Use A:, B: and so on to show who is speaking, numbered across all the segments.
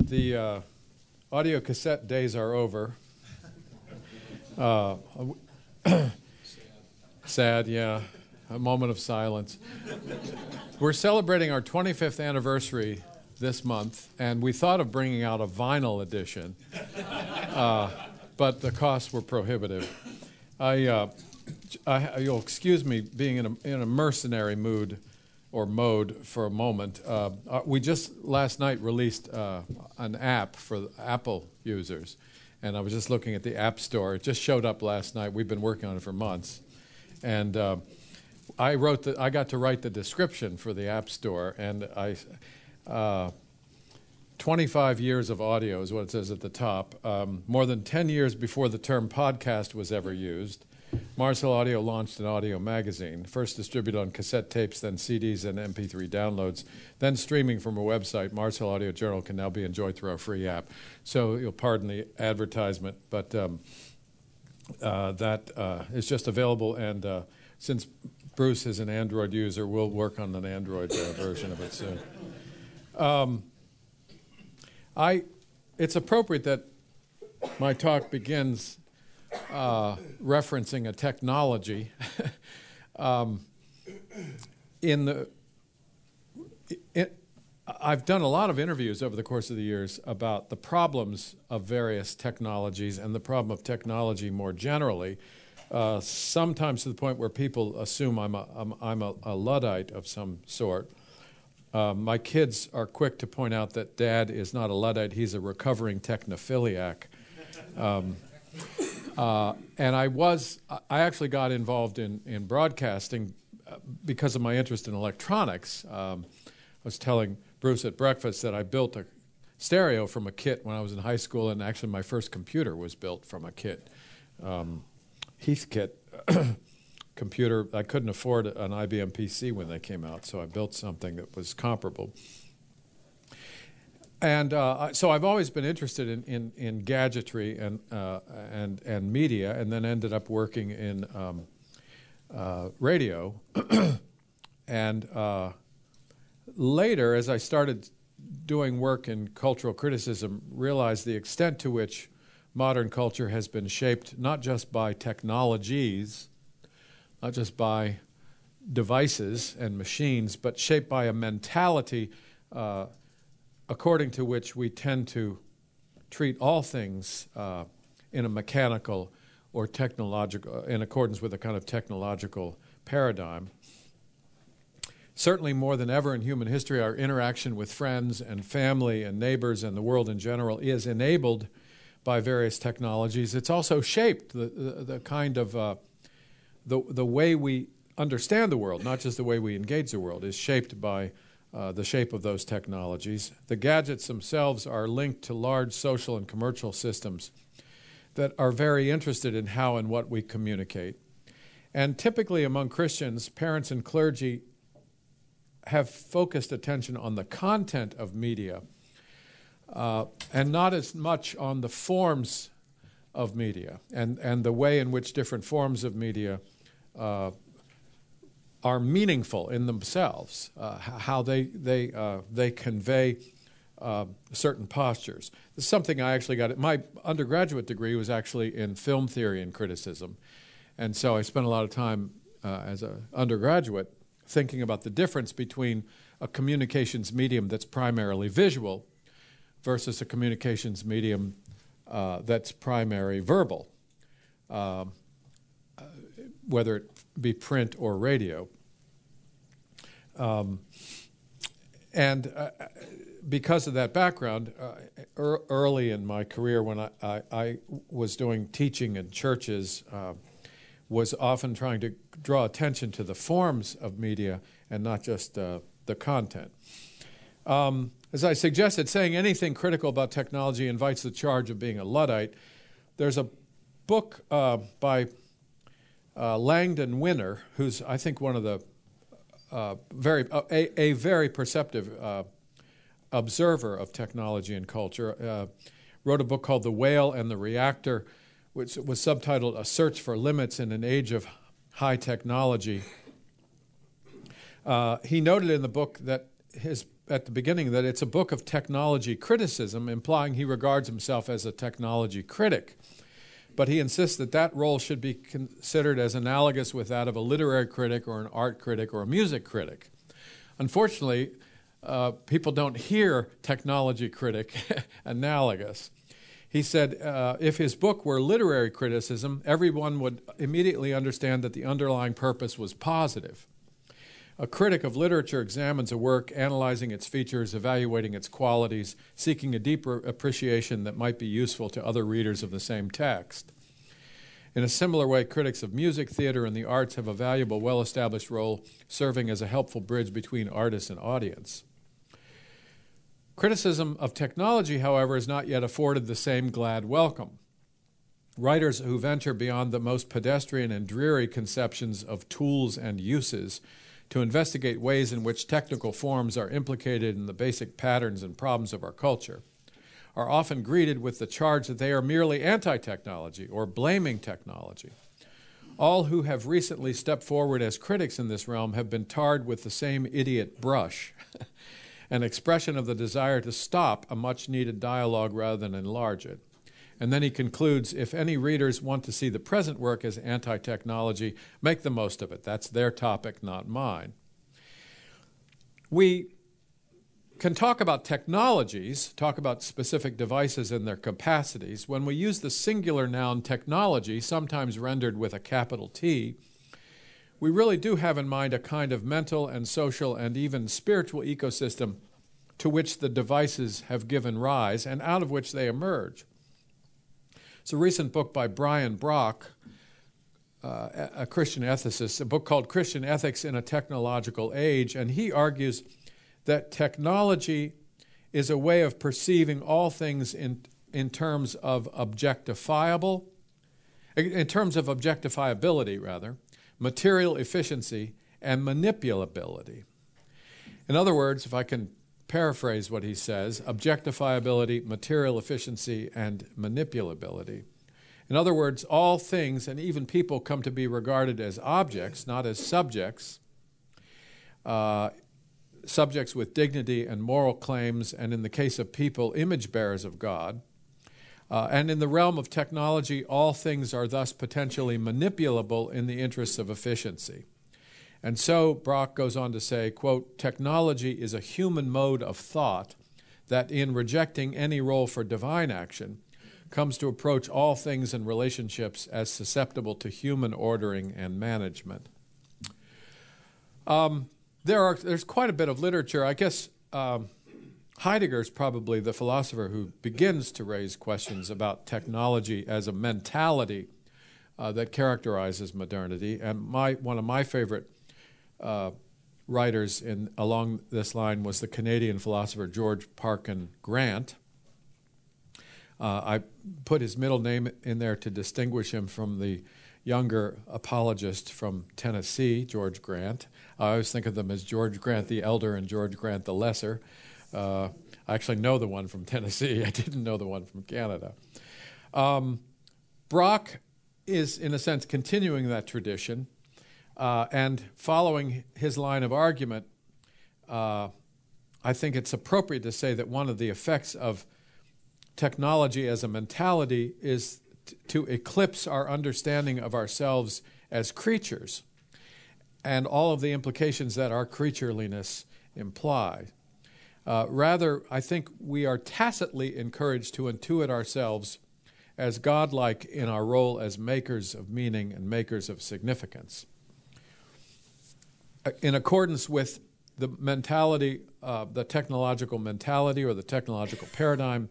A: the uh, audio cassette days are over. Uh, sad, yeah. A moment of silence. We're celebrating our 25th anniversary this month, and we thought of bringing out a vinyl edition, uh, but the costs were prohibitive. I, uh, I, you'll excuse me being in a, in a mercenary mood or mode for a moment. Uh, uh, we just last night released uh, an app for Apple users, and I was just looking at the App Store. It just showed up last night. We've been working on it for months, and uh, I wrote the, I got to write the description for the App Store, and I. Uh, 25 years of audio is what it says at the top. Um, more than 10 years before the term podcast was ever used. Mars Hill Audio launched an audio magazine, first distributed on cassette tapes, then CDs and MP3 downloads, then streaming from a website. Mars Hill Audio Journal can now be enjoyed through our free app. So you'll pardon the advertisement, but um, uh, that uh, is just available. And uh, since Bruce is an Android user, we'll work on an Android uh, version of it soon. Um, I, it's appropriate that my talk begins uh, referencing a technology. um, in the, it, I've done a lot of interviews over the course of the years about the problems of various technologies and the problem of technology more generally. Uh, sometimes to the point where people assume I'm a, I'm, I'm a, a Luddite of some sort. Uh, my kids are quick to point out that dad is not a Luddite, he's a recovering technophiliac. Um, uh, and I was, I actually got involved in, in broadcasting uh, because of my interest in electronics. Um, I was telling Bruce at breakfast that I built a stereo from a kit when I was in high school, and actually my first computer was built from a kit. Um, Heathkit computer, I couldn't afford an IBM PC when they came out, so I built something that was comparable. And uh, so I've always been interested in, in, in gadgetry and, uh, and, and media, and then ended up working in um, uh, radio. and uh, later, as I started doing work in cultural criticism, realized the extent to which modern culture has been shaped not just by technologies, not just by devices and machines, but shaped by a mentality uh, according to which we tend to treat all things uh, in a mechanical or technological, in accordance with a kind of technological paradigm. Certainly, more than ever in human history, our interaction with friends and family and neighbors and the world in general is enabled by various technologies. It's also shaped the, the, the kind of uh, the, the way we understand the world, not just the way we engage the world, is shaped by uh, the shape of those technologies. The gadgets themselves are linked to large social and commercial systems that are very interested in how and what we communicate. And typically among Christians, parents and clergy have focused attention on the content of media uh, and not as much on the forms of media and, and the way in which different forms of media uh, are meaningful in themselves, uh, how they, they, uh, they convey uh, certain postures. This is something I actually got. My undergraduate degree was actually in film theory and criticism. And so I spent a lot of time uh, as an undergraduate thinking about the difference between a communications medium that's primarily visual versus a communications medium uh, that's primary verbal. Um, whether it be print or radio. Um, and uh, because of that background, uh, er, early in my career, when I, I, I, was doing teaching in churches, uh, was often trying to draw attention to the forms of media and not just uh, the content. Um, as I suggested, saying anything critical about technology invites the charge of being a Luddite. There's a book uh, by uh, Langdon Winner, who's I think one of the uh, very uh, a, a, very perceptive uh, observer of technology and culture, uh, wrote a book called The Whale and the Reactor, which was subtitled A Search for Limits in an Age of High Technology. He noted in the book that his at the beginning that it's a book of technology criticism, implying he regards himself as a technology critic. But he insists that that role should be considered as analogous with that of a literary critic or an art critic or a music critic. Unfortunately, uh, people don't hear technology critic analogous. He said uh, if his book were literary criticism, everyone would immediately understand that the underlying purpose was positive. A critic of literature examines a work, analyzing its features, evaluating its qualities, seeking a deeper appreciation that might be useful to other readers of the same text. In a similar way, critics of music, theater, and the arts have a valuable, well established role serving as a helpful bridge between artist and audience. Criticism of technology, however, is not yet afforded the same glad welcome. Writers who venture beyond the most pedestrian and dreary conceptions of tools and uses to investigate ways in which technical forms are implicated in the basic patterns and problems of our culture, are often greeted with the charge that they are merely anti technology or blaming technology. All who have recently stepped forward as critics in this realm have been tarred with the same idiot brush, an expression of the desire to stop a much needed dialogue rather than enlarge it. And then he concludes if any readers want to see the present work as anti technology, make the most of it. That's their topic, not mine. We can talk about technologies, talk about specific devices and their capacities. When we use the singular noun technology, sometimes rendered with a capital T, we really do have in mind a kind of mental and social and even spiritual ecosystem to which the devices have given rise and out of which they emerge. It's a recent book by Brian Brock, uh, a Christian ethicist, a book called Christian Ethics in a Technological Age, and he argues that technology is a way of perceiving all things in, in terms of objectifiable, in terms of objectifiability, rather, material efficiency, and manipulability. In other words, if I can paraphrase what he says objectifiability, material efficiency, and manipulability. In other words, all things and even people come to be regarded as objects, not as subjects, uh, subjects with dignity and moral claims, and in the case of people, image bearers of God. Uh, and in the realm of technology, all things are thus potentially manipulable in the interests of efficiency. And so Brock goes on to say, quote, technology is a human mode of thought that in rejecting any role for divine action comes to approach all things and relationships as susceptible to human ordering and management. Um, there are, there's quite a bit of literature. I guess um, Heidegger is probably the philosopher who begins to raise questions about technology as a mentality uh, that characterizes modernity. And my, one of my favorite uh, writers in, along this line was the Canadian philosopher George Parkin Grant. Uh, I put his middle name in there to distinguish him from the younger apologist from Tennessee, George Grant. I always think of them as George Grant the Elder and George Grant the Lesser. Uh, I actually know the one from Tennessee. I didn't know the one from Canada. Um, Brock is, in a sense, continuing that tradition. Uh, and following his line of argument, uh, I think it's appropriate to say that one of the effects of technology as a mentality is to eclipse our understanding of ourselves as creatures and all of the implications that our creatureliness imply. Uh, rather, I think we are tacitly encouraged to intuit ourselves as godlike in our role as makers of meaning and makers of significance in accordance with the mentality, uh, the technological mentality or the technological paradigm,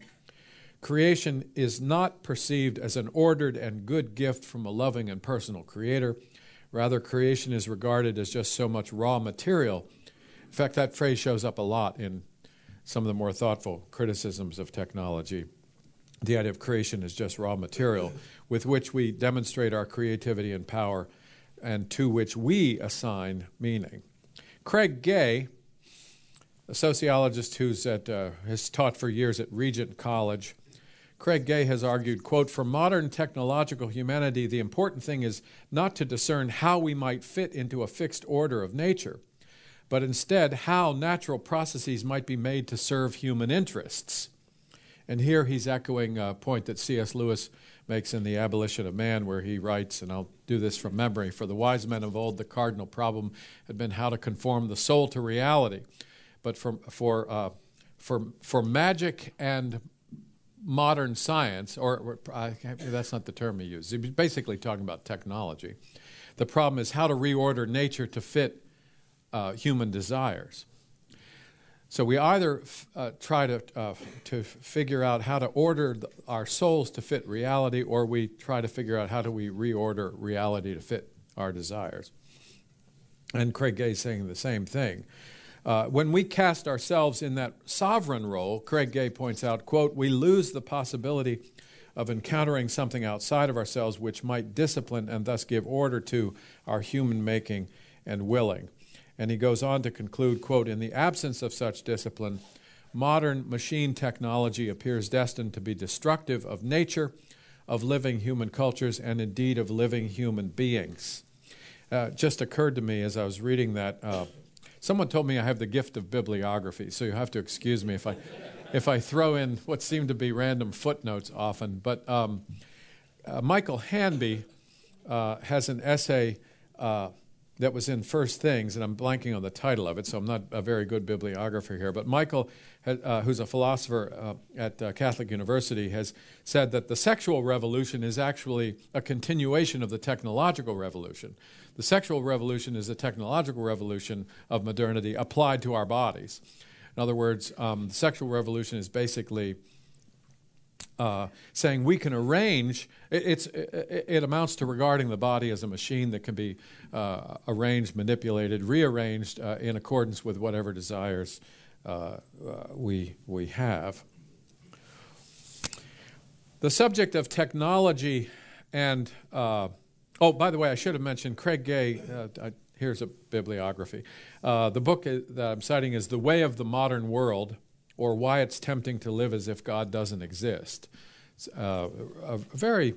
A: creation is not perceived as an ordered and good gift from a loving and personal creator. Rather, creation is regarded as just so much raw material. In fact, that phrase shows up a lot in some of the more thoughtful criticisms of technology. The idea of creation is just raw material with which we demonstrate our creativity and power and to which we assign meaning. Craig Gay, a sociologist who's at, uh, has taught for years at Regent College, Craig Gay has argued, quote, for modern technological humanity, the important thing is not to discern how we might fit into a fixed order of nature, but instead how natural processes might be made to serve human interests. And here he's echoing a point that C.S. Lewis makes in The Abolition of Man, where he writes, and I'll do this from memory For the wise men of old, the cardinal problem had been how to conform the soul to reality. But for, for, uh, for, for magic and modern science, or that's not the term he used, he's basically talking about technology. The problem is how to reorder nature to fit uh, human desires. So we either uh, try to, uh, to figure out how to order the, our souls to fit reality, or we try to figure out how do we reorder reality to fit our desires. And Craig Gay is saying the same thing. Uh, when we cast ourselves in that sovereign role, Craig Gay points out, quote, we lose the possibility of encountering something outside of ourselves which might discipline and thus give order to our human making and willing. And he goes on to conclude, quote, in the absence of such discipline, modern machine technology appears destined to be destructive of nature, of living human cultures, and indeed of living human beings. Uh, just occurred to me as I was reading that. Uh, someone told me I have the gift of bibliography, so you have to excuse me if I, if I throw in what seem to be random footnotes often. But um, uh, Michael Hanby uh, has an essay uh, that was in First Things, and I'm blanking on the title of it, so I'm not a very good bibliographer here. But Michael, uh, who's a philosopher uh, at uh, Catholic University, has said that the sexual revolution is actually a continuation of the technological revolution. The sexual revolution is a technological revolution of modernity applied to our bodies. In other words, um, the sexual revolution is basically uh, saying we can arrange. It, it, it, amounts to regarding the body as a machine that can be uh, arranged, manipulated, rearranged uh, in accordance with whatever desires uh, uh, we we have. The subject of technology and uh, oh, by the way, I should have mentioned Craig Gay. I, here's a bibliography. the book that I'm citing is "The Way of the Modern World." Or why it's tempting to live as if God doesn't exist. Uh, a very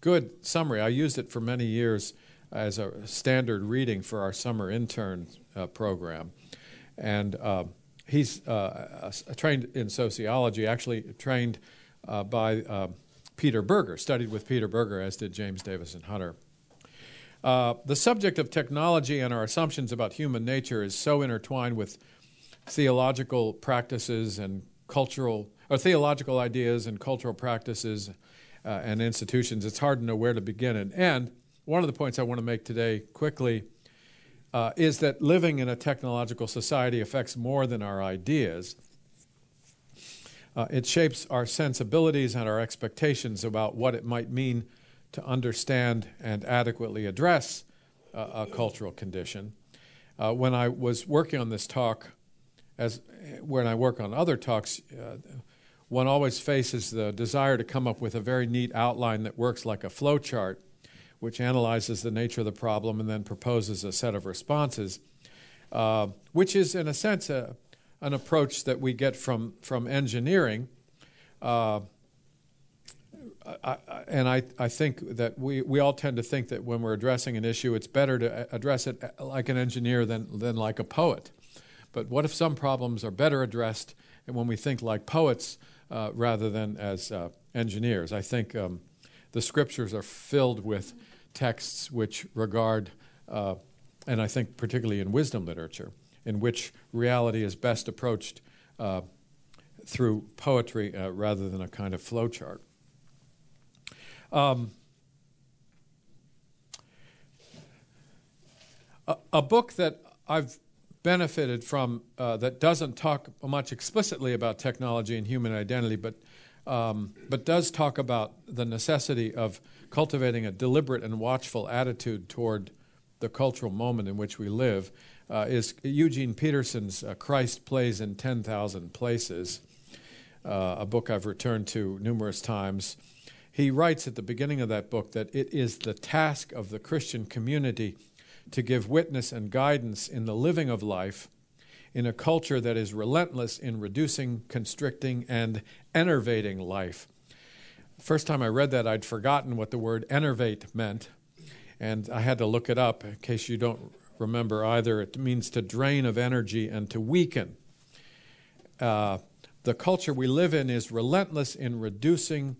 A: good summary. I used it for many years as a standard reading for our summer intern uh, program. And uh, he's uh, trained in sociology, actually trained uh, by uh, Peter Berger, studied with Peter Berger, as did James Davison Hunter. the subject of technology and our assumptions about human nature is so intertwined with theological practices and cultural, or theological ideas and cultural practices uh, and institutions, it's hard to know where to begin and end. One of the points I want to make today quickly uh, is that living in a technological society affects more than our ideas. Uh, it shapes our sensibilities and our expectations about what it might mean to understand and adequately address a cultural condition. Uh, when I was working on this talk, as when I work on other talks, uh, one always faces the desire to come up with a very neat outline that works like a flow chart, which analyzes the nature of the problem and then proposes a set of responses, uh, which is, in a sense, a, an approach that we get from, from engineering. Uh, I, and I, I think that we, we all tend to think that when we're addressing an issue, it's better to address it like an engineer than, than like a poet. But what if some problems are better addressed when we think like poets uh, rather than as uh, engineers? I think um, the scriptures are filled with texts which regard, uh, and I think particularly in wisdom literature, in which reality is best approached uh, through poetry uh, rather than a kind of flowchart. Um, a, a book that I've benefited from uh, that doesn't talk much explicitly about technology and human identity, but um, but does talk about the necessity of cultivating a deliberate and watchful attitude toward the cultural moment in which we live, uh, is Eugene Peterson's uh, Christ Plays in 10,000 Places, uh, a book I've returned to numerous times. He writes at the beginning of that book that it is the task of the Christian community to give witness and guidance in the living of life in a culture that is relentless in reducing, constricting, and enervating life. First time I read that, I'd forgotten what the word enervate meant, and I had to look it up in case you don't Remember, either it means to drain of energy and to weaken. Uh, the culture we live in is relentless in reducing,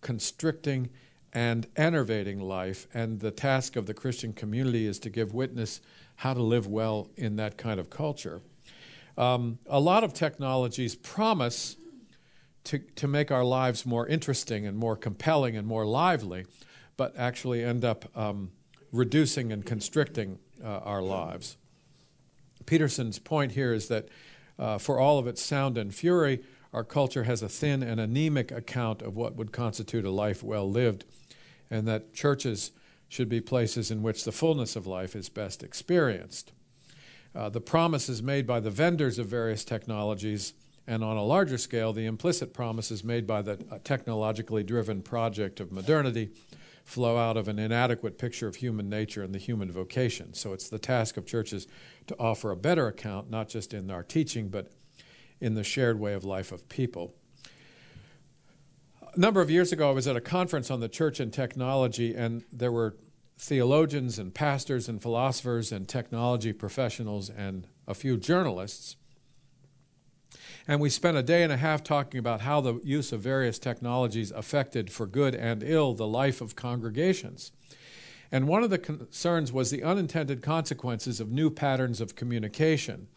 A: constricting, and enervating life, and the task of the Christian community is to give witness how to live well in that kind of culture. Um, a lot of technologies promise to, to make our lives more interesting and more compelling and more lively, but actually end up um, reducing and constricting uh, our lives. Peterson's point here is that uh, for all of its sound and fury, our culture has a thin and anemic account of what would constitute a life well lived, and that churches should be places in which the fullness of life is best experienced. Uh, the promises made by the vendors of various technologies, and on a larger scale, the implicit promises made by the uh, technologically driven project of modernity flow out of an inadequate picture of human nature and the human vocation. So it's the task of churches to offer a better account, not just in our teaching, but in the shared way of life of people. A number of years ago, I was at a conference on the church and technology, and there were theologians and pastors and philosophers and technology professionals and a few journalists. And we spent a day and a half talking about how the use of various technologies affected, for good and ill, the life of congregations. And one of the concerns was the unintended consequences of new patterns of communication.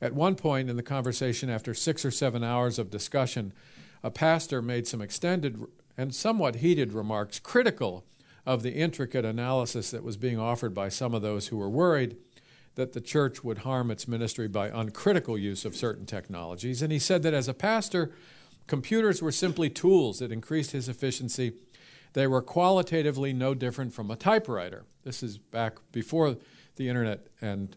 A: At one point in the conversation, after six or seven hours of discussion, a pastor made some extended and somewhat heated remarks critical of the intricate analysis that was being offered by some of those who were worried that the church would harm its ministry by uncritical use of certain technologies. And he said that as a pastor, computers were simply tools that increased his efficiency. They were qualitatively no different from a typewriter. This is back before the internet, and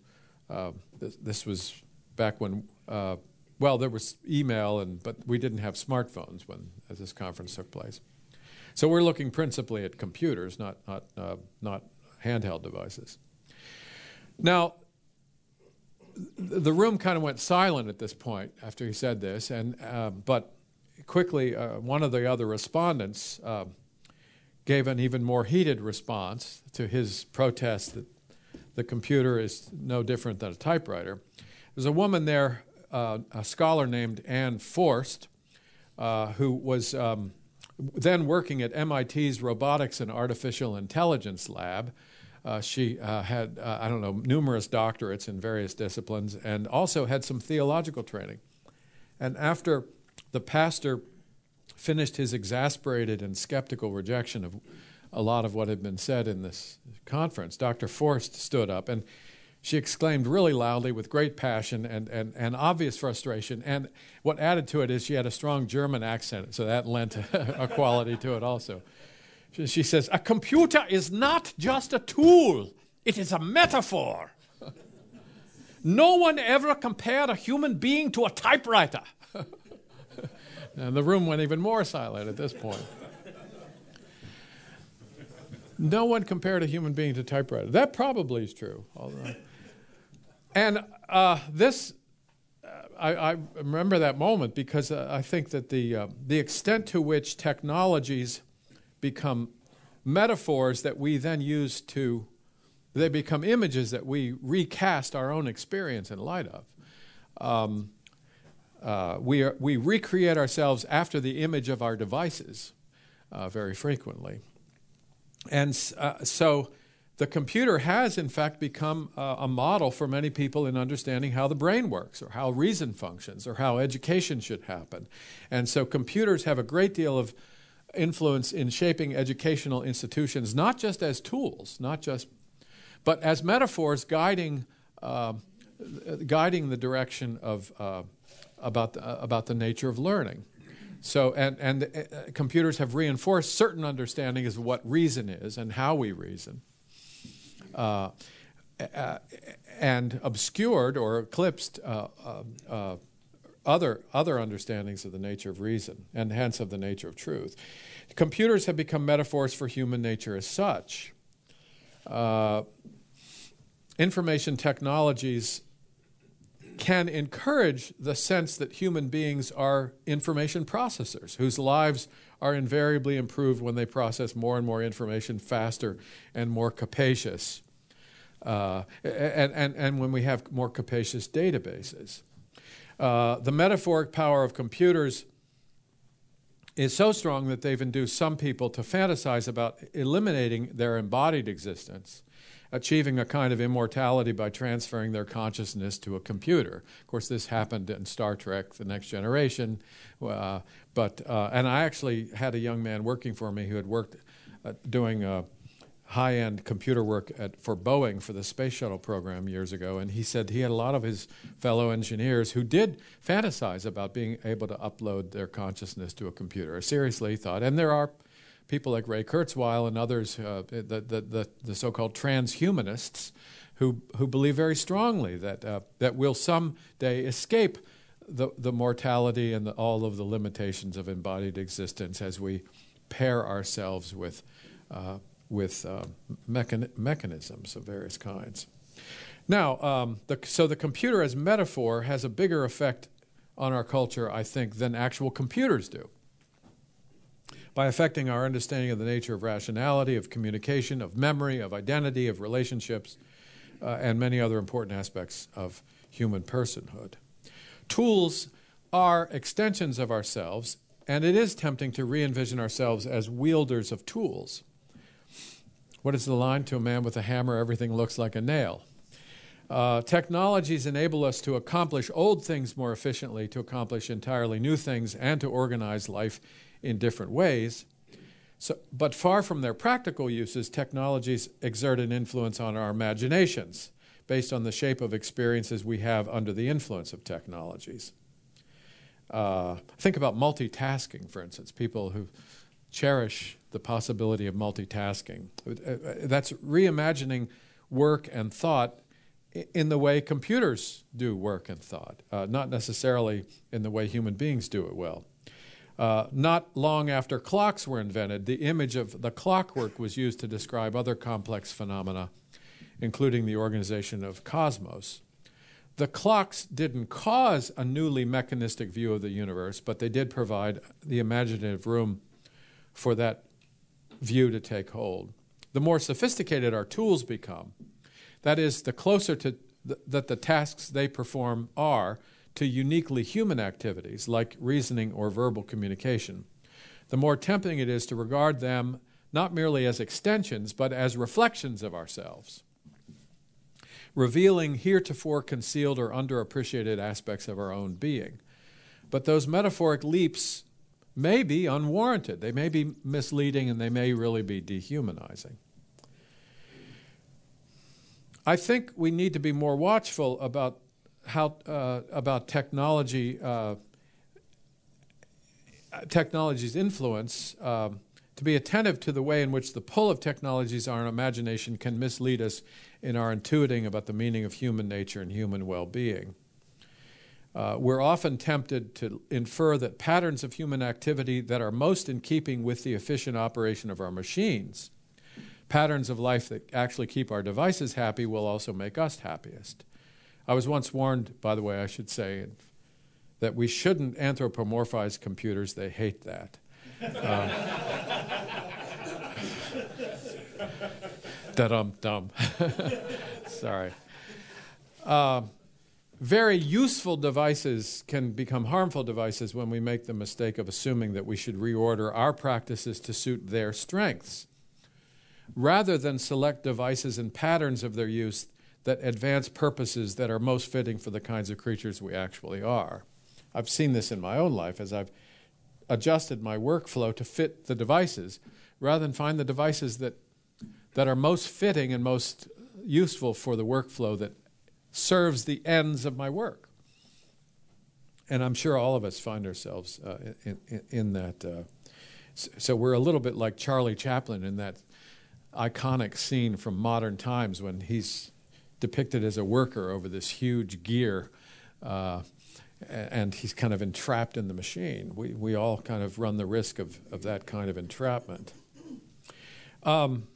A: uh, this, this, was back when, uh, well, there was email, and but we didn't have smartphones when this conference took place. So we're looking principally at computers, not not uh, not handheld devices. Now, the room kind of went silent at this point after he said this, and uh, but quickly uh, one of the other respondents uh, gave an even more heated response to his protest that the computer is no different than a typewriter. There's a woman there, uh, a scholar named Anne Foerst, uh, who was um, then working at MIT's Robotics and Artificial Intelligence Lab. Uh, she uh, had, uh, I don't know, numerous doctorates in various disciplines and also had some theological training. And after the pastor finished his exasperated and skeptical rejection of a lot of what had been said in this conference, Dr. Foerst stood up and she exclaimed really loudly with great passion and, and, and obvious frustration. And what added to it is she had a strong German accent, so that lent a quality to it also. She says, A computer is not just a tool, it is a metaphor. no one ever compared a human being to a typewriter. and the room went even more silent at this point. no one compared a human being to typewriter. That probably is true. And uh, this, uh, I, I, remember that moment because uh, I think that the, uh, the extent to which technologies become metaphors that we then use to, they become images that we recast our own experience in light of. Um, uh, we, are, we recreate ourselves after the image of our devices uh, very frequently. And uh, so the computer has, in fact, become uh, a model for many people in understanding how the brain works, or how reason functions, or how education should happen. And so computers have a great deal of influence in shaping educational institutions, not just as tools, not just, but as metaphors guiding, uh, guiding the direction of uh, about the, uh, about the nature of learning. So, and and uh, computers have reinforced certain understandings of what reason is and how we reason. Uh, and obscured or eclipsed uh, uh, other, other understandings of the nature of reason and hence of the nature of truth. Computers have become metaphors for human nature as such. Uh, information technologies can encourage the sense that human beings are information processors whose lives are invariably improved when they process more and more information faster and more capacious. Uh, and, and, and when we have more capacious databases. Uh, the metaphoric power of computers is so strong that they've induced some people to fantasize about eliminating their embodied existence, achieving a kind of immortality by transferring their consciousness to a computer. Of course, this happened in Star Trek: The Next Generation, uh, but uh, and I actually had a young man working for me who had worked uh, doing high-end computer work at, for Boeing for the space shuttle program years ago, and he said he had a lot of his fellow engineers who did fantasize about being able to upload their consciousness to a computer. Seriously, thought, and there are people like Ray Kurzweil and others, uh, the, the, the, the, so-called transhumanists, who who believe very strongly that uh, that we'll someday escape the the mortality and the, all of the limitations of embodied existence as we pair ourselves with uh, with uh, mechan mechanisms of various kinds. Now, um, the, so the computer as metaphor has a bigger effect on our culture, I think, than actual computers do. By affecting our understanding of the nature of rationality, of communication, of memory, of identity, of relationships, uh, and many other important aspects of human personhood. Tools are extensions of ourselves, and it is tempting to re envision ourselves as wielders of tools. What is the line? To a man with a hammer, everything looks like a nail. Uh, technologies enable us to accomplish old things more efficiently, to accomplish entirely new things, and to organize life in different ways. So, but far from their practical uses, technologies exert an influence on our imaginations based on the shape of experiences we have under the influence of technologies. Uh, think about multitasking, for instance, people who cherish the possibility of multitasking. Uh, uh, that's reimagining work and thought in the way computers do work and thought, uh, not necessarily in the way human beings do it well. Uh, not long after clocks were invented, the image of the clockwork was used to describe other complex phenomena, including the organization of cosmos. The clocks didn't cause a newly mechanistic view of the universe, but they did provide the imaginative room for that view to take hold. The more sophisticated our tools become, that is, the closer to th- that the tasks they perform are to uniquely human activities like reasoning or verbal communication, the more tempting it is to regard them not merely as extensions, but as reflections of ourselves, revealing heretofore concealed or underappreciated aspects of our own being. But those metaphoric leaps may be unwarranted. They may be misleading and they may really be dehumanizing. I think we need to be more watchful about how uh, about technology uh, technology's influence. Um, to be attentive to the way in which the pull of technologies on our imagination can mislead us in our intuiting about the meaning of human nature and human well-being. Uh, we're often tempted to infer that patterns of human activity that are most in keeping with the efficient operation of our machines, patterns of life that actually keep our devices happy, will also make us happiest. I was once warned, by the way, I should say, that we shouldn't anthropomorphize computers. They hate that. Um, da-dum dum. Sorry. Um, very useful devices can become harmful devices when we make the mistake of assuming that we should reorder our practices to suit their strengths, rather than select devices and patterns of their use that advance purposes that are most fitting for the kinds of creatures we actually are. I've seen this in my own life as I've adjusted my workflow to fit the devices, rather than find the devices that, that are most fitting and most useful for the workflow that serves the ends of my work. And I'm sure all of us find ourselves uh, in, in, in, that. Uh, so we're a little bit like Charlie Chaplin in that iconic scene from modern times when he's depicted as a worker over this huge gear. Uh, and he's kind of entrapped in the machine. We, we all kind of run the risk of, of that kind of entrapment. Um,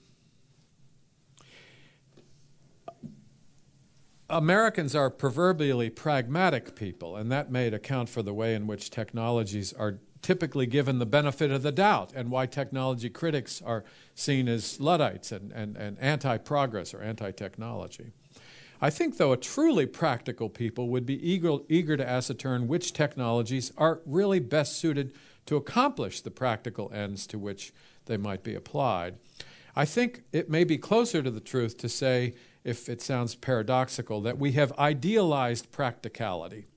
A: Americans are proverbially pragmatic people, and that may account for the way in which technologies are typically given the benefit of the doubt and why technology critics are seen as Luddites and, and, and anti progress or anti technology. I think, though, a truly practical people would be eager, eager to ascertain which technologies are really best suited to accomplish the practical ends to which they might be applied. I think it may be closer to the truth to say, if it sounds paradoxical, that we have idealized practicality.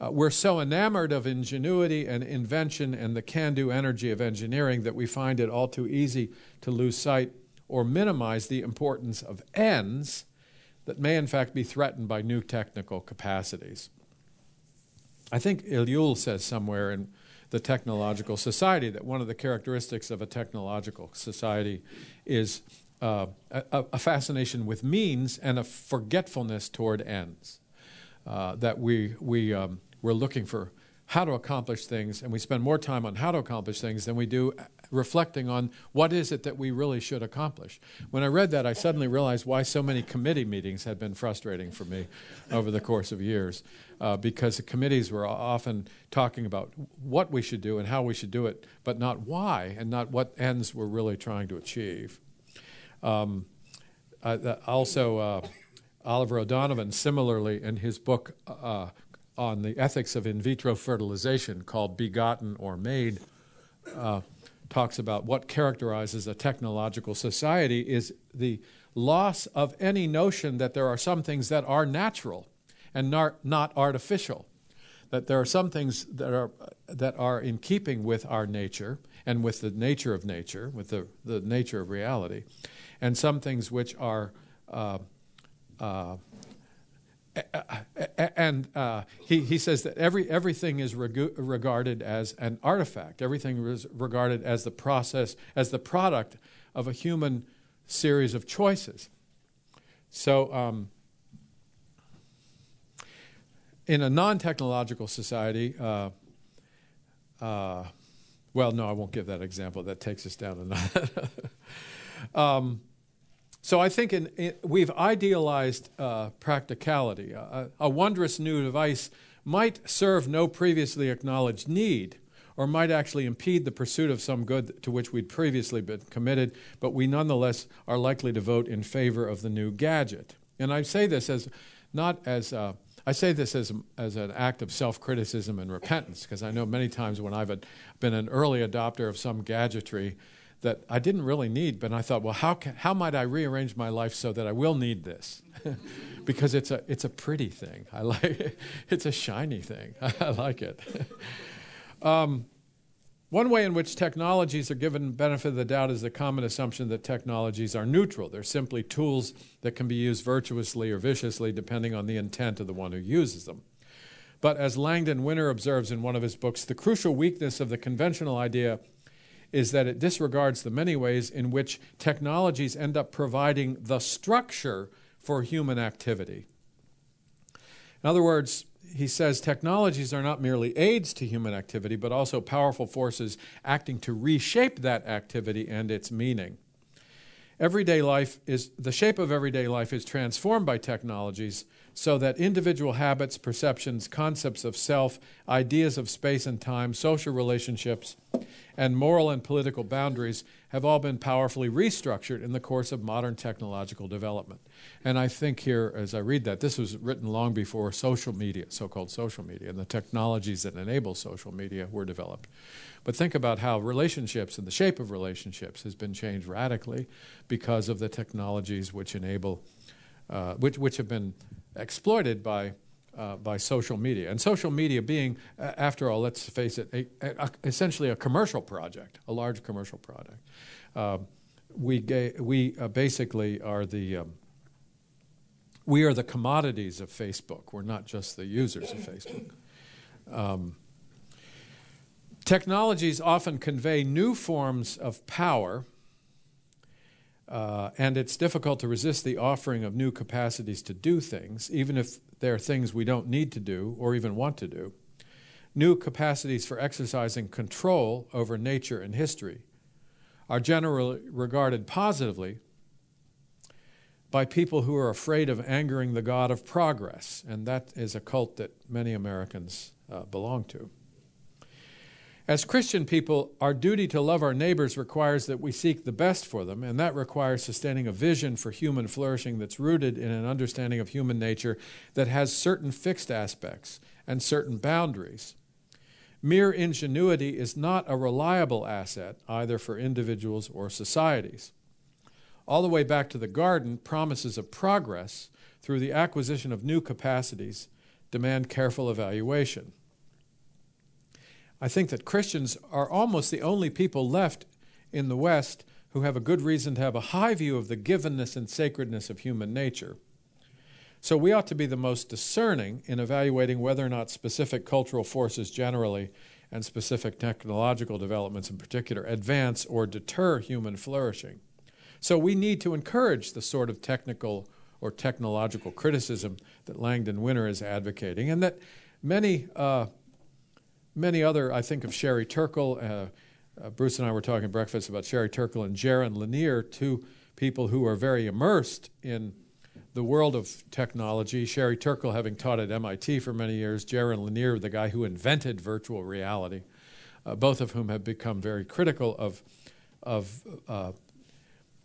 A: Uh, we're so enamored of ingenuity and invention and the can do energy of engineering that we find it all too easy to lose sight or minimize the importance of ends that may in fact be threatened by new technical capacities. I think Ellul says somewhere in the technological society that one of the characteristics of a technological society is uh, a, a, fascination with means and a forgetfulness toward ends. Uh, that we, we, um, we're looking for how to accomplish things, and we spend more time on how to accomplish things than we do reflecting on what is it that we really should accomplish. When I read that, I suddenly realized why so many committee meetings had been frustrating for me over the course of years, uh, because the committees were often talking about what we should do and how we should do it, but not why and not what ends we're really trying to achieve. Um, uh, also, uh, Oliver O'Donovan, similarly, in his book uh, on the ethics of in vitro fertilization called Begotten or Made, uh, talks about what characterizes a technological society is the loss of any notion that there are some things that are natural and not, not artificial. That there are some things that are, that are in keeping with our nature and with the nature of nature, with the, the nature of reality, and some things which are uh, uh, and uh, he, he says that every, everything is regu- regarded as an artifact. Everything is regarded as the process, as the product of a human series of choices. So, um, in a non technological society, uh, uh, well, no, I won't give that example. That takes us down another. um, so I think in, in, we've idealized uh, practicality. A, a, wondrous new device might serve no previously acknowledged need, or might actually impede the pursuit of some good to which we'd previously been committed, but we nonetheless are likely to vote in favor of the new gadget. And I say this as not as uh, I say this as, as an act of self criticism and repentance, because I know many times when I've been an early adopter of some gadgetry, that I didn't really need, but I thought, well, how, can, how might I rearrange my life so that I will need this? because it's a, it's a pretty thing. I like it. It's a shiny thing. I like it. um, one way in which technologies are given benefit of the doubt is the common assumption that technologies are neutral. They're simply tools that can be used virtuously or viciously depending on the intent of the one who uses them. But as Langdon Winner observes in one of his books, the crucial weakness of the conventional idea is that it disregards the many ways in which technologies end up providing the structure for human activity. In other words, he says technologies are not merely aids to human activity, but also powerful forces acting to reshape that activity and its meaning. Everyday life is the shape of everyday life is transformed by technologies so that individual habits, perceptions, concepts of self, ideas of space and time, social relationships, and moral and political boundaries have all been powerfully restructured in the course of modern technological development. And I think here, as I read that, this was written long before social media, so called social media, and the technologies that enable social media were developed. But think about how relationships and the shape of relationships has been changed radically because of the technologies which enable, uh, which, which have been exploited by, uh, by social media. And social media being, uh, after all, let's face it, a, a, essentially a commercial project, a large commercial project. Uh, we ga- we uh, basically are the um, we are the commodities of Facebook. We're not just the users of Facebook. Um, technologies often convey new forms of power uh, and it's difficult to resist the offering of new capacities to do things, even if they're things we don't need to do or even want to do. New capacities for exercising control over nature and history are generally regarded positively by people who are afraid of angering the God of progress, and that is a cult that many Americans uh, belong to. As Christian people, our duty to love our neighbors requires that we seek the best for them, and that requires sustaining a vision for human flourishing that's rooted in an understanding of human nature that has certain fixed aspects and certain boundaries. Mere ingenuity is not a reliable asset either for individuals or societies. All the way back to the garden, promises of progress through the acquisition of new capacities demand careful evaluation. I think that Christians are almost the only people left in the West who have a good reason to have a high view of the givenness and sacredness of human nature. So we ought to be the most discerning in evaluating whether or not specific cultural forces generally and specific technological developments in particular advance or deter human flourishing. So we need to encourage the sort of technical or technological criticism that Langdon Winner is advocating, and that many uh, many other, I think of Sherry Turkle. Uh, uh, Bruce and I were talking at breakfast about Sherry Turkle and Jaron Lanier, two people who are very immersed in the world of technology. Sherry Turkle, having taught at MIT for many years, Jaron Lanier, the guy who invented virtual reality, uh, both of whom have become very critical of, of, uh,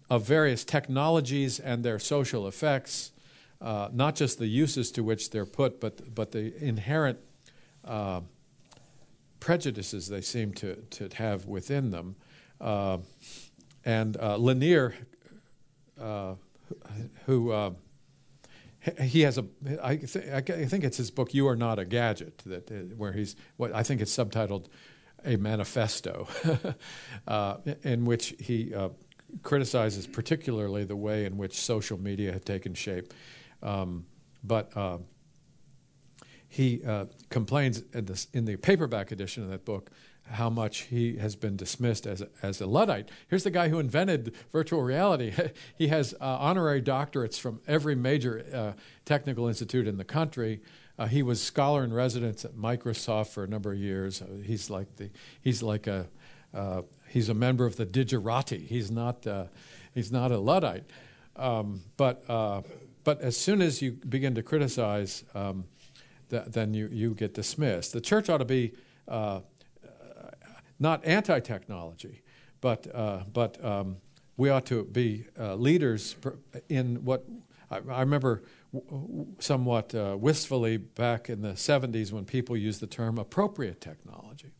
A: of various technologies and their social effects, uh, not just the uses to which they're put, but, but the inherent uh, prejudices they seem to, to have within them. Uh, and uh, Lanier, uh, who uh, he has a, I, th- I think it's his book "You Are Not a Gadget," that uh, where he's what I think it's subtitled "A Manifesto," uh, in which he criticizes particularly the way in which social media have taken shape. Um, but he uh, complains in, this, in, the paperback edition of that book how much he has been dismissed as a, as a Luddite. Here's the guy who invented virtual reality. he has uh, honorary doctorates from every major uh, technical institute in the country. Uh, he was scholar in residence at Microsoft for a number of years. Uh, he's like the he's like a uh, he's a member of the Digerati. He's not he's not a Luddite. Um, but but as soon as you begin to criticize um, th- then you, you get dismissed. The church ought to be uh, not anti technology, but, uh, but um, we ought to be uh, leaders in what I, I remember somewhat uh, wistfully back in the 70s when people used the term appropriate technology.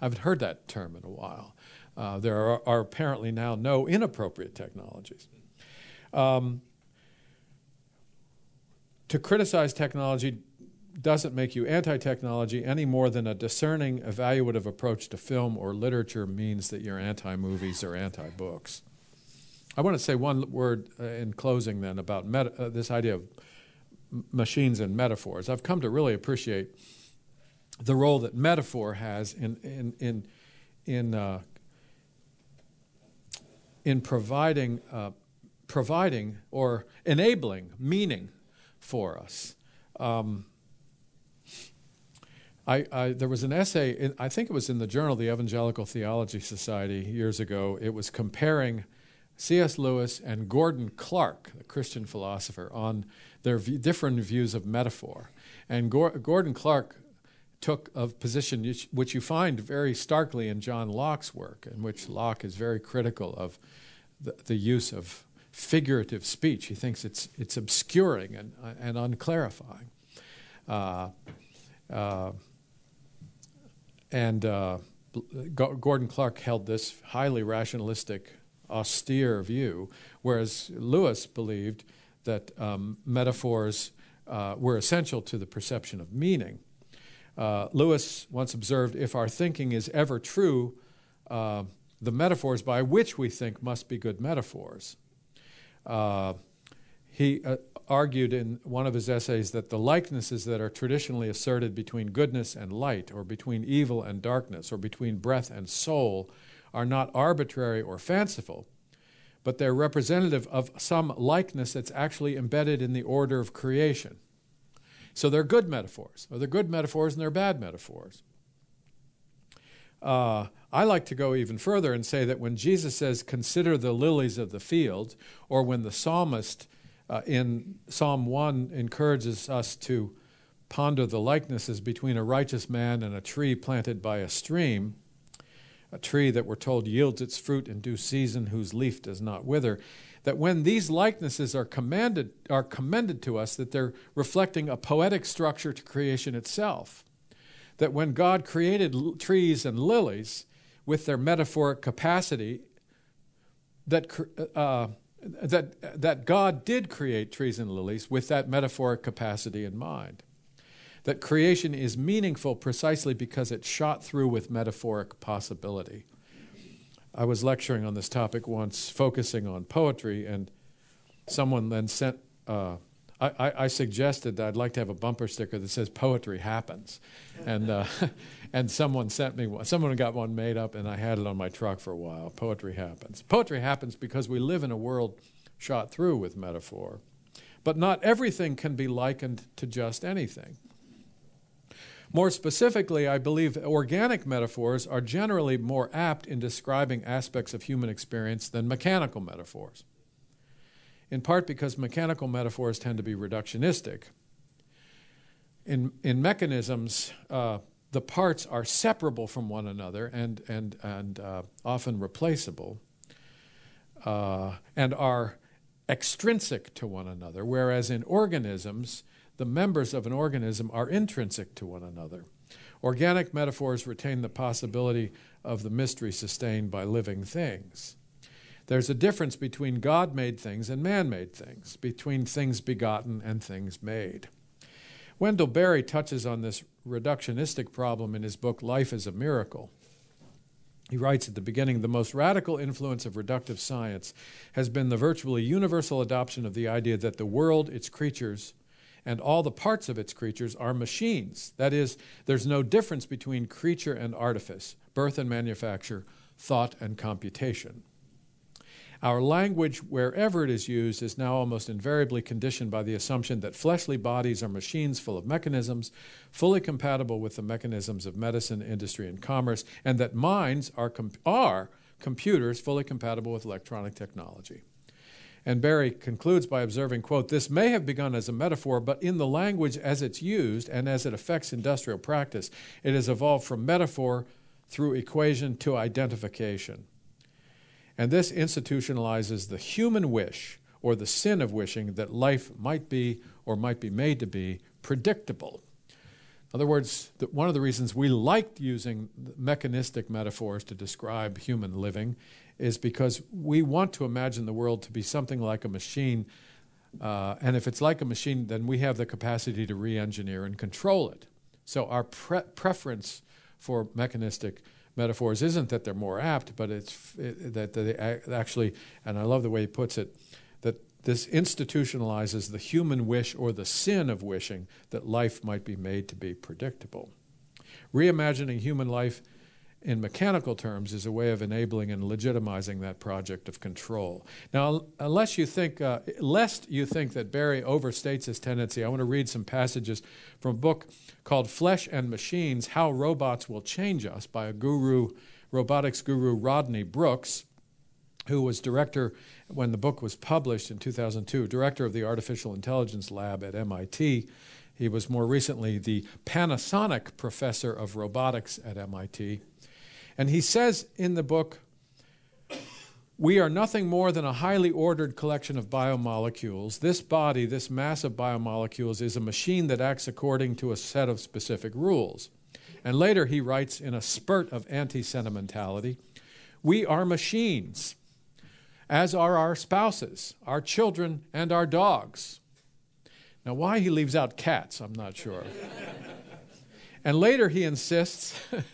A: I haven't heard that term in a while. Uh, there are, are, apparently now no inappropriate technologies. Um, to criticize technology doesn't make you anti technology any more than a discerning, evaluative approach to film or literature means that you're anti movies or anti books. I want to say one word uh, in closing then about uh, this idea of machines and metaphors. I've come to really appreciate the role that metaphor has in, in, in, in, uh, in providing, uh, providing or enabling meaning for us. Um, I, I, there was an essay, in, I think it was in the Journal the Evangelical Theology Society years ago. It was comparing C.S. Lewis and Gordon Clark, the Christian philosopher, on their v- different views of metaphor. And Gordon Clark took a position which you find very starkly in John Locke's work, in which Locke is very critical of the, the use of figurative speech. He thinks it's, it's obscuring and, and unclarifying. Uh, uh, and uh, Gordon Clark held this highly rationalistic, austere view, whereas Lewis believed that um, metaphors uh, were essential to the perception of meaning. Uh, Lewis once observed if our thinking is ever true, uh, the metaphors by which we think must be good metaphors. He uh, argued in one of his essays that the likenesses that are traditionally asserted between goodness and light, or between evil and darkness, or between breath and soul, are not arbitrary or fanciful, but they're representative of some likeness that's actually embedded in the order of creation. So they're good metaphors, or they're good metaphors and they're bad metaphors. Uh, I like to go even further and say that when Jesus says, Consider the lilies of the field, or when the psalmist uh, in Psalm 1 encourages us to ponder the likenesses between a righteous man and a tree planted by a stream. a tree that we're told yields its fruit in due season, whose leaf does not wither. That when these likenesses are commanded are commended to us, that they're reflecting a poetic structure to creation itself. That when God created l- trees and lilies with their metaphoric capacity, that uh, that that God did create trees and lilies with that metaphoric capacity in mind that creation is meaningful precisely because it shot through with metaphoric possibility. I was lecturing on this topic once, focusing on poetry, and someone then sent. Uh, I, I, suggested that I'd like to have a bumper sticker that says "Poetry happens," and uh, and someone sent me one. Someone got one made up, and I had it on my truck for a while. Poetry happens. Poetry happens because we live in a world shot through with metaphor, but not everything can be likened to just anything. More specifically, I believe organic metaphors are generally more apt in describing aspects of human experience than mechanical metaphors, in part because mechanical metaphors tend to be reductionistic. In, in mechanisms, uh, the parts are separable from one another and, and, and uh, often replaceable, uh, and are extrinsic to one another, whereas in organisms, the members of an organism are intrinsic to one another. Organic metaphors retain the possibility of the mystery sustained by living things. There's a difference between God made things and man made things, between things begotten and things made. Wendell Berry touches on this reductionistic problem in his book Life is a Miracle. He writes at the beginning the most radical influence of reductive science has been the virtually universal adoption of the idea that the world, its creatures, and all the parts of its creatures are machines. That is, there's no difference between creature and artifice, birth and manufacture, thought and computation. Our language, wherever it is used, is now almost invariably conditioned by the assumption that fleshly bodies are machines full of mechanisms, fully compatible with the mechanisms of medicine, industry, and commerce, and that minds are, com- are computers fully compatible with electronic technology. And Berry concludes by observing, quote, this may have begun as a metaphor, but in the language as it's used and as it affects industrial practice, it has evolved from metaphor through equation to identification. And this institutionalizes the human wish or the sin of wishing that life might be or might be made to be predictable. In other words, one of the reasons we liked using mechanistic metaphors to describe human living is because we want to imagine the world to be something like a machine. Uh, and if it's like a machine, then we have the capacity to re engineer and control it. So our pre- preference for mechanistic metaphors isn't that they're more apt, but it's it, that they actually, and I love the way he puts it, that this institutionalizes the human wish or the sin of wishing that life might be made to be predictable. Reimagining human life in mechanical terms is a way of enabling and legitimizing that project of control. Now, unless you think, uh, lest you think that Berry overstates his tendency, I want to read some passages from a book called Flesh and Machines How Robots Will Change Us by a guru, robotics guru Rodney Brooks, who was director when the book was published in 2002, director of the Artificial Intelligence Lab at MIT. He was more recently the Panasonic professor of robotics at MIT. And he says in the book, we are nothing more than a highly ordered collection of biomolecules. This body, this mass of biomolecules, is a machine that acts according to a set of specific rules. And later he writes in a spurt of anti sentimentality We are machines, as are our spouses, our children, and our dogs. Now, why he leaves out cats, I'm not sure. and later he insists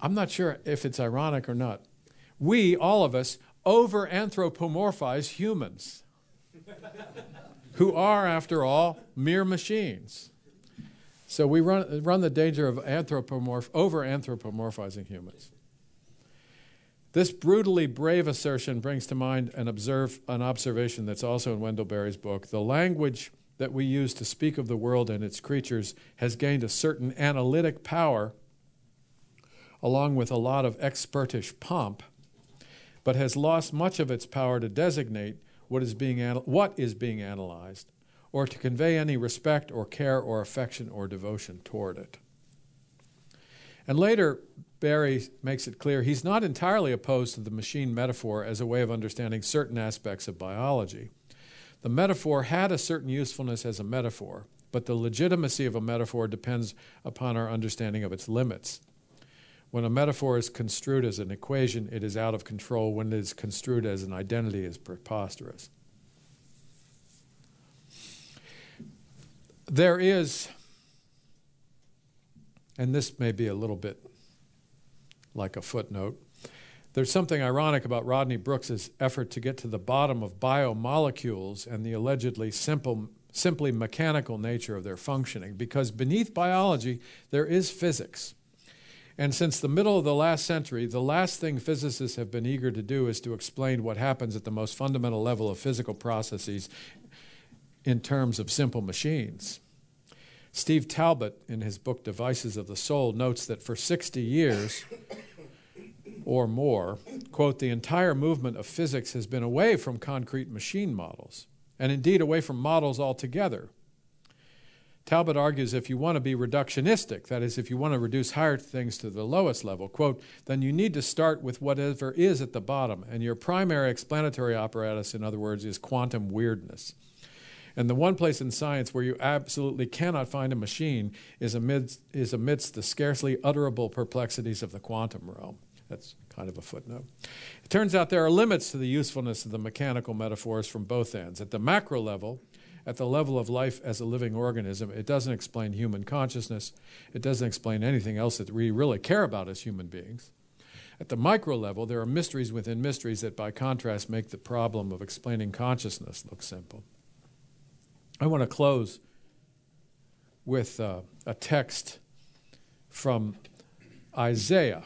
A: I'm not sure if it's ironic or not. We, all of us, over anthropomorphize humans, who are, after all, mere machines. So we run, run the danger of anthropomorph, over anthropomorphizing humans. This brutally brave assertion brings to mind an, observe, an observation that's also in Wendell Berry's book. The language that we use to speak of the world and its creatures has gained a certain analytic power along with a lot of expertish pomp, but has lost much of its power to designate what is being, what is being analyzed or to convey any respect or care or affection or devotion toward it. And later, Berry makes it clear he's not entirely opposed to the machine metaphor as a way of understanding certain aspects of biology. The metaphor had a certain usefulness as a metaphor, but the legitimacy of a metaphor depends upon our understanding of its limits. When a metaphor is construed as an equation, it is out of control. When it is construed as an identity, it is preposterous. There is, and this may be a little bit like a footnote, there's something ironic about Rodney Brooks's effort to get to the bottom of biomolecules and the allegedly simple, simply mechanical nature of their functioning, because beneath biology there is physics. And since the middle of the last century, the last thing physicists have been eager to do is to explain what happens at the most fundamental level of physical processes in terms of simple machines. Steve Talbott, in his book Devices of the Soul, notes that for 60 years or more, quote, the entire movement of physics has been away from concrete machine models, and indeed away from models altogether. Talbott argues if you want to be reductionistic, that is, if you want to reduce higher things to the lowest level, quote, then you need to start with whatever is at the bottom. And your primary explanatory apparatus, in other words, is quantum weirdness. And the one place in science where you absolutely cannot find a machine is amidst, is amidst the scarcely utterable perplexities of the quantum realm. That's kind of a footnote. It turns out there are limits to the usefulness of the mechanical metaphors from both ends. At the macro level, at the level of life as a living organism, it doesn't explain human consciousness. It doesn't explain anything else that we really care about as human beings. At the micro level, there are mysteries within mysteries that, by contrast, make the problem of explaining consciousness look simple. I want to close with uh, a text from Isaiah.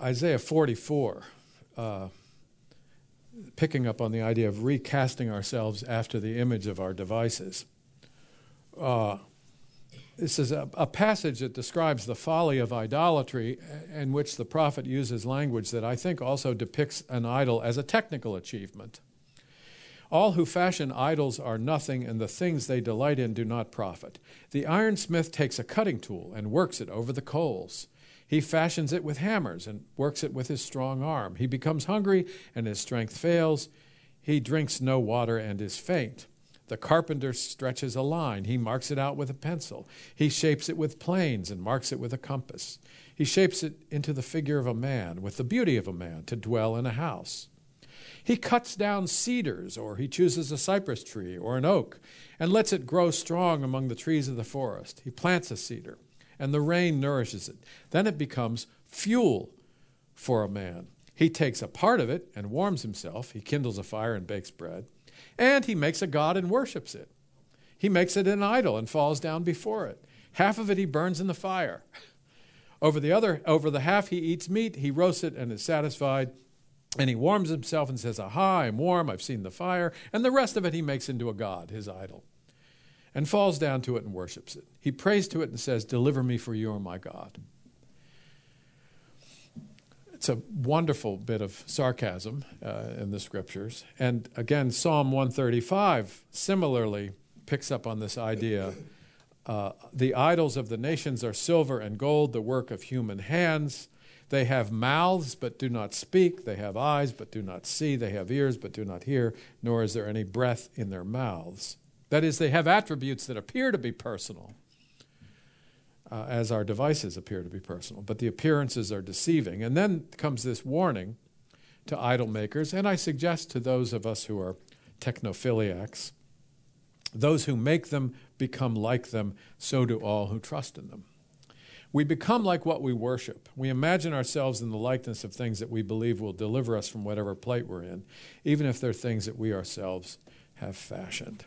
A: Isaiah 44. Uh, picking up on the idea of recasting ourselves after the image of our devices. Uh, this is a, a, passage that describes the folly of idolatry, in which the prophet uses language that I think also depicts an idol as a technical achievement. All who fashion idols are nothing, and the things they delight in do not profit. The ironsmith takes a cutting tool and works it over the coals. He fashions it with hammers and works it with his strong arm. He becomes hungry and his strength fails. He drinks no water and is faint. The carpenter stretches a line. He marks it out with a pencil. He shapes it with planes and marks it with a compass. He shapes it into the figure of a man, with the beauty of a man, to dwell in a house. He cuts down cedars, or he chooses a cypress tree or an oak, and lets it grow strong among the trees of the forest. He plants a cedar and the rain nourishes it. Then it becomes fuel for a man. He takes a part of it and warms himself. He kindles a fire and bakes bread. And he makes a god and worships it. He makes it an idol and falls down before it. Half of it he burns in the fire. Over the other, over the half he eats meat, he roasts it and is satisfied. And he warms himself and says, Aha, I'm warm, I've seen the fire. And the rest of it he makes into a god, his idol and falls down to it and worships it. He prays to it and says, Deliver me, for you are my God. It's a wonderful bit of sarcasm uh, in the scriptures. And again, Psalm 135 similarly picks up on this idea. Uh, the idols of the nations are silver and gold, the work of human hands. They have mouths but do not speak. They have eyes but do not see. They have ears but do not hear, nor is there any breath in their mouths. That is, they have attributes that appear to be personal, uh, as our devices appear to be personal, but the appearances are deceiving. And then comes this warning to idol makers, and I suggest to those of us who are technophiliacs those who make them become like them, so do all who trust in them. We become like what we worship. We imagine ourselves in the likeness of things that we believe will deliver us from whatever plight we're in, even if they're things that we ourselves have fashioned.